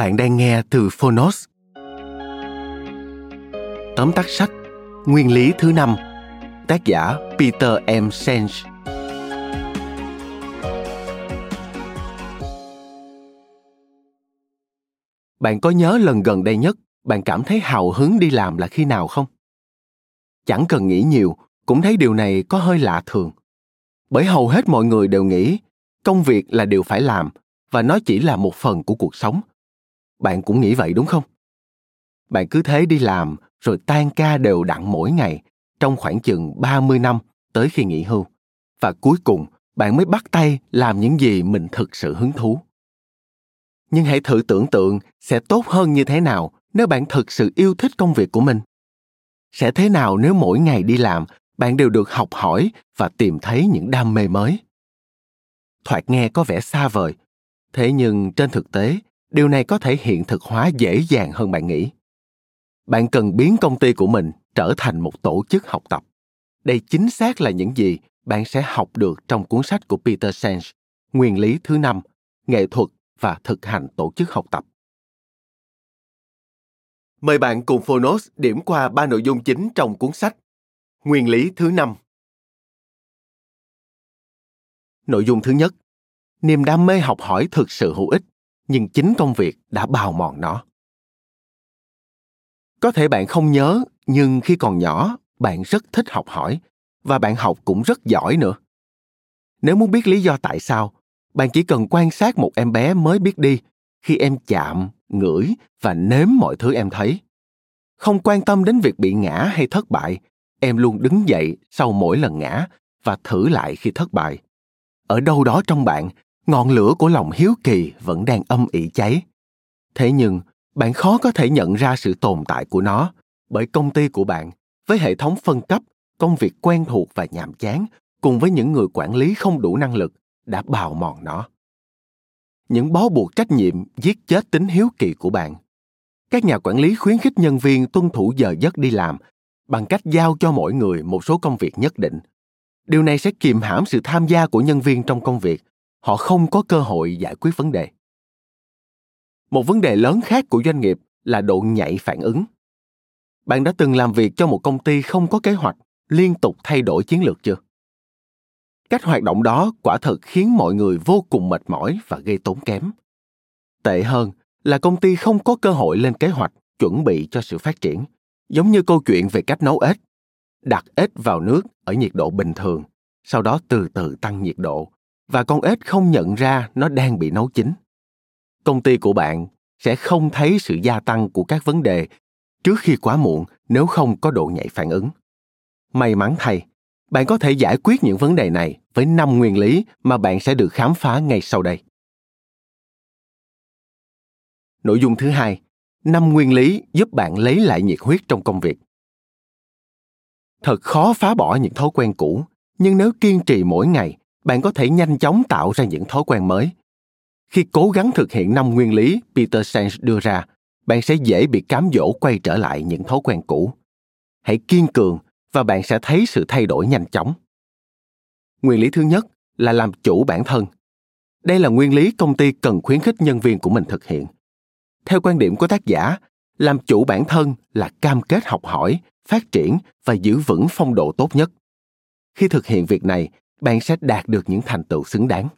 Bạn đang nghe từ Phonos. Tóm tắt sách Nguyên lý thứ năm Tác giả Peter M. Senge Bạn có nhớ lần gần đây nhất bạn cảm thấy hào hứng đi làm là khi nào không? Chẳng cần nghĩ nhiều, cũng thấy điều này có hơi lạ thường. Bởi hầu hết mọi người đều nghĩ công việc là điều phải làm và nó chỉ là một phần của cuộc sống bạn cũng nghĩ vậy đúng không? Bạn cứ thế đi làm rồi tan ca đều đặn mỗi ngày trong khoảng chừng 30 năm tới khi nghỉ hưu. Và cuối cùng bạn mới bắt tay làm những gì mình thực sự hứng thú. Nhưng hãy thử tưởng tượng sẽ tốt hơn như thế nào nếu bạn thực sự yêu thích công việc của mình. Sẽ thế nào nếu mỗi ngày đi làm bạn đều được học hỏi và tìm thấy những đam mê mới? Thoạt nghe có vẻ xa vời, thế nhưng trên thực tế điều này có thể hiện thực hóa dễ dàng hơn bạn nghĩ. Bạn cần biến công ty của mình trở thành một tổ chức học tập. Đây chính xác là những gì bạn sẽ học được trong cuốn sách của peter senge nguyên lý thứ năm, nghệ thuật và thực hành tổ chức học tập. Mời bạn cùng phonos điểm qua ba nội dung chính trong cuốn sách nguyên lý thứ năm. Nội dung thứ nhất, niềm đam mê học hỏi thực sự hữu ích nhưng chính công việc đã bào mòn nó. Có thể bạn không nhớ, nhưng khi còn nhỏ, bạn rất thích học hỏi, và bạn học cũng rất giỏi nữa. Nếu muốn biết lý do tại sao, bạn chỉ cần quan sát một em bé mới biết đi khi em chạm, ngửi và nếm mọi thứ em thấy. Không quan tâm đến việc bị ngã hay thất bại, em luôn đứng dậy sau mỗi lần ngã và thử lại khi thất bại. Ở đâu đó trong bạn ngọn lửa của lòng hiếu kỳ vẫn đang âm ỉ cháy. Thế nhưng, bạn khó có thể nhận ra sự tồn tại của nó, bởi công ty của bạn, với hệ thống phân cấp, công việc quen thuộc và nhàm chán, cùng với những người quản lý không đủ năng lực, đã bào mòn nó. Những bó buộc trách nhiệm giết chết tính hiếu kỳ của bạn. Các nhà quản lý khuyến khích nhân viên tuân thủ giờ giấc đi làm bằng cách giao cho mỗi người một số công việc nhất định. Điều này sẽ kiềm hãm sự tham gia của nhân viên trong công việc họ không có cơ hội giải quyết vấn đề. Một vấn đề lớn khác của doanh nghiệp là độ nhạy phản ứng. Bạn đã từng làm việc cho một công ty không có kế hoạch, liên tục thay đổi chiến lược chưa? Cách hoạt động đó quả thật khiến mọi người vô cùng mệt mỏi và gây tốn kém. Tệ hơn là công ty không có cơ hội lên kế hoạch, chuẩn bị cho sự phát triển, giống như câu chuyện về cách nấu ếch. Đặt ếch vào nước ở nhiệt độ bình thường, sau đó từ từ tăng nhiệt độ và con ếch không nhận ra nó đang bị nấu chín. Công ty của bạn sẽ không thấy sự gia tăng của các vấn đề trước khi quá muộn nếu không có độ nhạy phản ứng. May mắn thay, bạn có thể giải quyết những vấn đề này với năm nguyên lý mà bạn sẽ được khám phá ngay sau đây. Nội dung thứ hai, năm nguyên lý giúp bạn lấy lại nhiệt huyết trong công việc. Thật khó phá bỏ những thói quen cũ, nhưng nếu kiên trì mỗi ngày bạn có thể nhanh chóng tạo ra những thói quen mới. Khi cố gắng thực hiện năm nguyên lý Peter Sands đưa ra, bạn sẽ dễ bị cám dỗ quay trở lại những thói quen cũ. Hãy kiên cường và bạn sẽ thấy sự thay đổi nhanh chóng. Nguyên lý thứ nhất là làm chủ bản thân. Đây là nguyên lý công ty cần khuyến khích nhân viên của mình thực hiện. theo quan điểm của tác giả làm chủ bản thân là cam kết học hỏi phát triển và giữ vững phong độ tốt nhất khi thực hiện việc này bạn sẽ đạt được những thành tựu xứng đáng.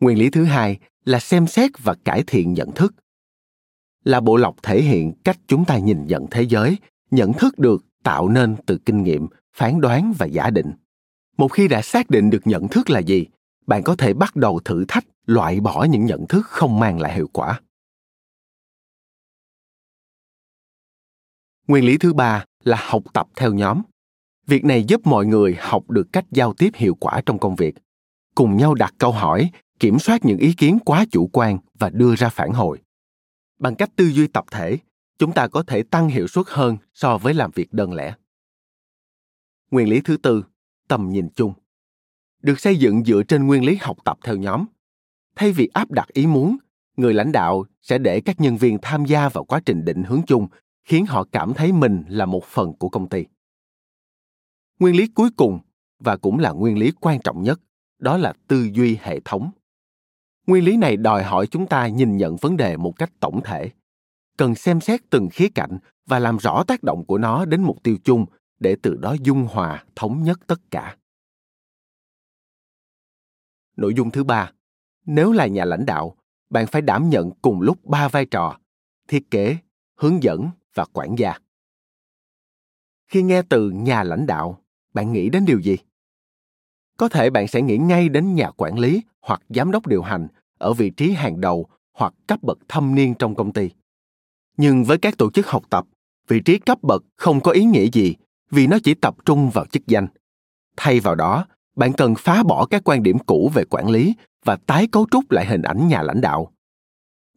Nguyên lý thứ hai là xem xét và cải thiện nhận thức. Là bộ lọc thể hiện cách chúng ta nhìn nhận thế giới, nhận thức được tạo nên từ kinh nghiệm, phán đoán và giả định. Một khi đã xác định được nhận thức là gì, bạn có thể bắt đầu thử thách, loại bỏ những nhận thức không mang lại hiệu quả. Nguyên lý thứ ba là học tập theo nhóm việc này giúp mọi người học được cách giao tiếp hiệu quả trong công việc. Cùng nhau đặt câu hỏi, kiểm soát những ý kiến quá chủ quan và đưa ra phản hồi. Bằng cách tư duy tập thể, chúng ta có thể tăng hiệu suất hơn so với làm việc đơn lẻ. Nguyên lý thứ tư, tầm nhìn chung. Được xây dựng dựa trên nguyên lý học tập theo nhóm. Thay vì áp đặt ý muốn, người lãnh đạo sẽ để các nhân viên tham gia vào quá trình định hướng chung, khiến họ cảm thấy mình là một phần của công ty nguyên lý cuối cùng và cũng là nguyên lý quan trọng nhất, đó là tư duy hệ thống. Nguyên lý này đòi hỏi chúng ta nhìn nhận vấn đề một cách tổng thể. Cần xem xét từng khía cạnh và làm rõ tác động của nó đến mục tiêu chung để từ đó dung hòa, thống nhất tất cả. Nội dung thứ ba, nếu là nhà lãnh đạo, bạn phải đảm nhận cùng lúc ba vai trò, thiết kế, hướng dẫn và quản gia. Khi nghe từ nhà lãnh đạo bạn nghĩ đến điều gì? Có thể bạn sẽ nghĩ ngay đến nhà quản lý hoặc giám đốc điều hành ở vị trí hàng đầu hoặc cấp bậc thâm niên trong công ty. Nhưng với các tổ chức học tập, vị trí cấp bậc không có ý nghĩa gì vì nó chỉ tập trung vào chức danh. Thay vào đó, bạn cần phá bỏ các quan điểm cũ về quản lý và tái cấu trúc lại hình ảnh nhà lãnh đạo.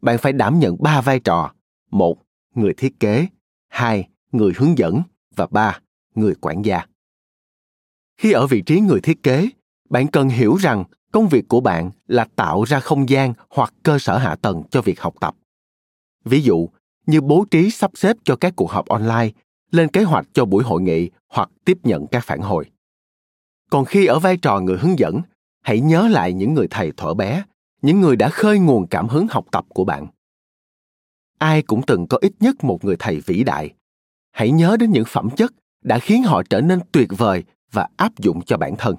Bạn phải đảm nhận ba vai trò. Một, người thiết kế. Hai, người hướng dẫn. Và ba, người quản gia khi ở vị trí người thiết kế, bạn cần hiểu rằng công việc của bạn là tạo ra không gian hoặc cơ sở hạ tầng cho việc học tập. Ví dụ, như bố trí sắp xếp cho các cuộc họp online, lên kế hoạch cho buổi hội nghị hoặc tiếp nhận các phản hồi. Còn khi ở vai trò người hướng dẫn, hãy nhớ lại những người thầy thuở bé, những người đã khơi nguồn cảm hứng học tập của bạn. Ai cũng từng có ít nhất một người thầy vĩ đại. Hãy nhớ đến những phẩm chất đã khiến họ trở nên tuyệt vời và áp dụng cho bản thân.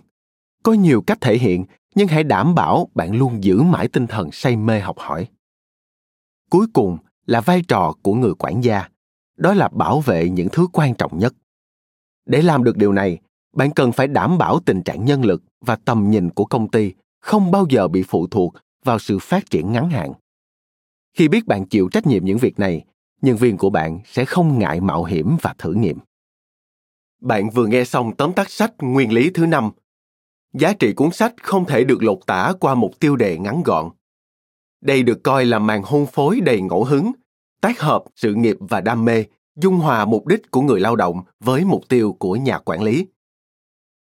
Có nhiều cách thể hiện, nhưng hãy đảm bảo bạn luôn giữ mãi tinh thần say mê học hỏi. Cuối cùng là vai trò của người quản gia, đó là bảo vệ những thứ quan trọng nhất. Để làm được điều này, bạn cần phải đảm bảo tình trạng nhân lực và tầm nhìn của công ty không bao giờ bị phụ thuộc vào sự phát triển ngắn hạn. Khi biết bạn chịu trách nhiệm những việc này, nhân viên của bạn sẽ không ngại mạo hiểm và thử nghiệm bạn vừa nghe xong tóm tắt sách nguyên lý thứ năm. Giá trị cuốn sách không thể được lột tả qua một tiêu đề ngắn gọn. Đây được coi là màn hôn phối đầy ngẫu hứng, tác hợp sự nghiệp và đam mê, dung hòa mục đích của người lao động với mục tiêu của nhà quản lý.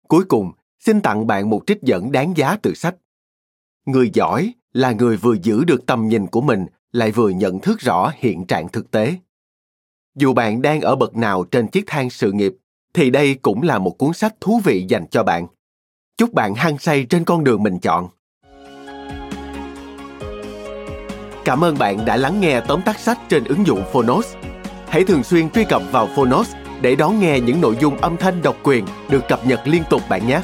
Cuối cùng, xin tặng bạn một trích dẫn đáng giá từ sách. Người giỏi là người vừa giữ được tầm nhìn của mình, lại vừa nhận thức rõ hiện trạng thực tế. Dù bạn đang ở bậc nào trên chiếc thang sự nghiệp thì đây cũng là một cuốn sách thú vị dành cho bạn. Chúc bạn hăng say trên con đường mình chọn. Cảm ơn bạn đã lắng nghe tóm tắt sách trên ứng dụng phonos. Hãy thường xuyên truy cập vào phonos để đón nghe những nội dung âm thanh độc quyền được cập nhật liên tục bạn nhé.